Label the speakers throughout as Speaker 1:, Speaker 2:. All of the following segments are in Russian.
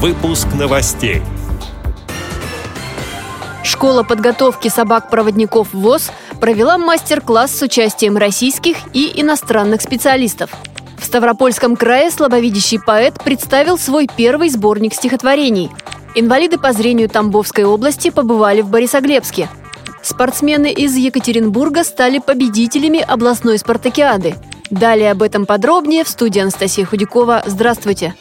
Speaker 1: Выпуск новостей.
Speaker 2: Школа подготовки собак-проводников ВОЗ провела мастер-класс с участием российских и иностранных специалистов. В Ставропольском крае слабовидящий поэт представил свой первый сборник стихотворений. Инвалиды по зрению Тамбовской области побывали в Борисоглебске. Спортсмены из Екатеринбурга стали победителями областной спартакиады. Далее об этом подробнее в студии Анастасия Худякова. Здравствуйте!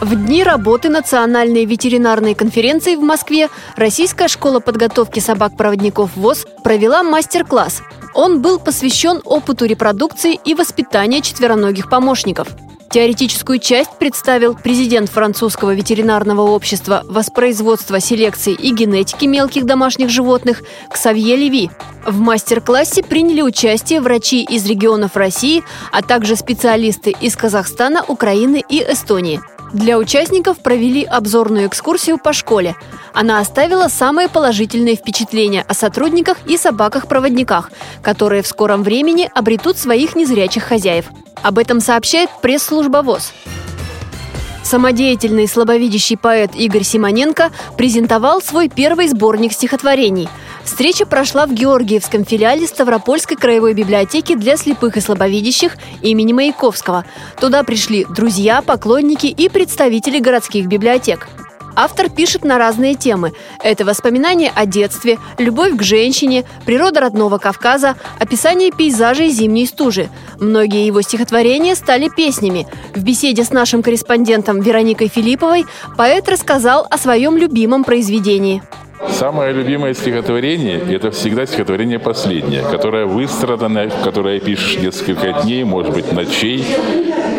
Speaker 2: В дни работы Национальной ветеринарной конференции в Москве Российская школа подготовки собак-проводников ВОЗ провела мастер-класс. Он был посвящен опыту репродукции и воспитания четвероногих помощников. Теоретическую часть представил президент французского ветеринарного общества воспроизводства, селекции и генетики мелких домашних животных Ксавье Леви. В мастер-классе приняли участие врачи из регионов России, а также специалисты из Казахстана, Украины и Эстонии – для участников провели обзорную экскурсию по школе. Она оставила самые положительные впечатления о сотрудниках и собаках-проводниках, которые в скором времени обретут своих незрячих хозяев. Об этом сообщает пресс-служба ВОЗ. Самодеятельный слабовидящий поэт Игорь Симоненко презентовал свой первый сборник стихотворений – Встреча прошла в Георгиевском филиале Ставропольской краевой библиотеки для слепых и слабовидящих имени Маяковского. Туда пришли друзья, поклонники и представители городских библиотек. Автор пишет на разные темы. Это воспоминания о детстве, любовь к женщине, природа родного Кавказа, описание пейзажей зимней стужи. Многие его стихотворения стали песнями. В беседе с нашим корреспондентом Вероникой Филипповой поэт рассказал о своем любимом произведении –
Speaker 3: Самое любимое стихотворение – это всегда стихотворение последнее, которое выстрадано, которое пишешь несколько дней, может быть, ночей.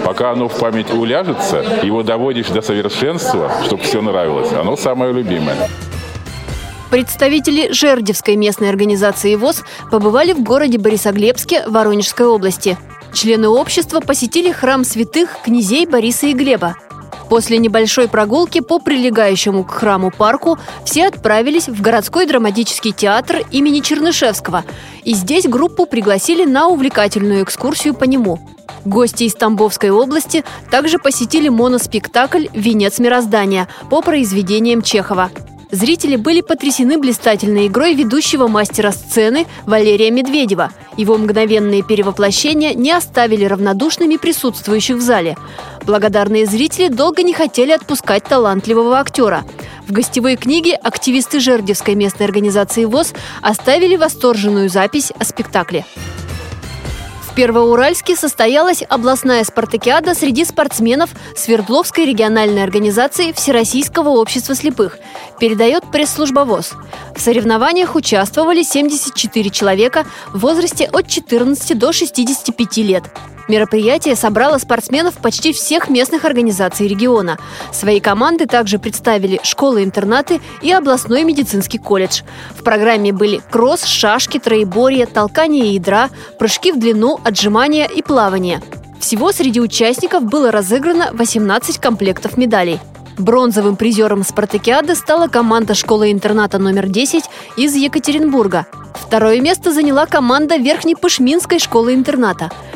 Speaker 3: Пока оно в память уляжется, его доводишь до совершенства, чтобы все нравилось. Оно самое любимое.
Speaker 2: Представители Жердевской местной организации ВОЗ побывали в городе Борисоглебске Воронежской области. Члены общества посетили храм святых князей Бориса и Глеба – После небольшой прогулки по прилегающему к храму парку все отправились в городской драматический театр имени Чернышевского. И здесь группу пригласили на увлекательную экскурсию по нему. Гости из Тамбовской области также посетили моноспектакль «Венец мироздания» по произведениям Чехова. Зрители были потрясены блистательной игрой ведущего мастера сцены Валерия Медведева. Его мгновенные перевоплощения не оставили равнодушными присутствующих в зале. Благодарные зрители долго не хотели отпускать талантливого актера. В гостевой книге активисты Жердевской местной организации ВОЗ оставили восторженную запись о спектакле. Первоуральске состоялась областная спартакиада среди спортсменов Свердловской региональной организации Всероссийского общества слепых, передает пресс-служба ВОЗ. В соревнованиях участвовали 74 человека в возрасте от 14 до 65 лет. Мероприятие собрало спортсменов почти всех местных организаций региона. Свои команды также представили школы-интернаты и областной медицинский колледж. В программе были кросс, шашки, троеборье, толкание ядра, прыжки в длину, отжимания и плавание. Всего среди участников было разыграно 18 комплектов медалей. Бронзовым призером спартакиады стала команда школы-интерната номер 10 из Екатеринбурга. Второе место заняла команда Верхней Пышминской школы-интерната –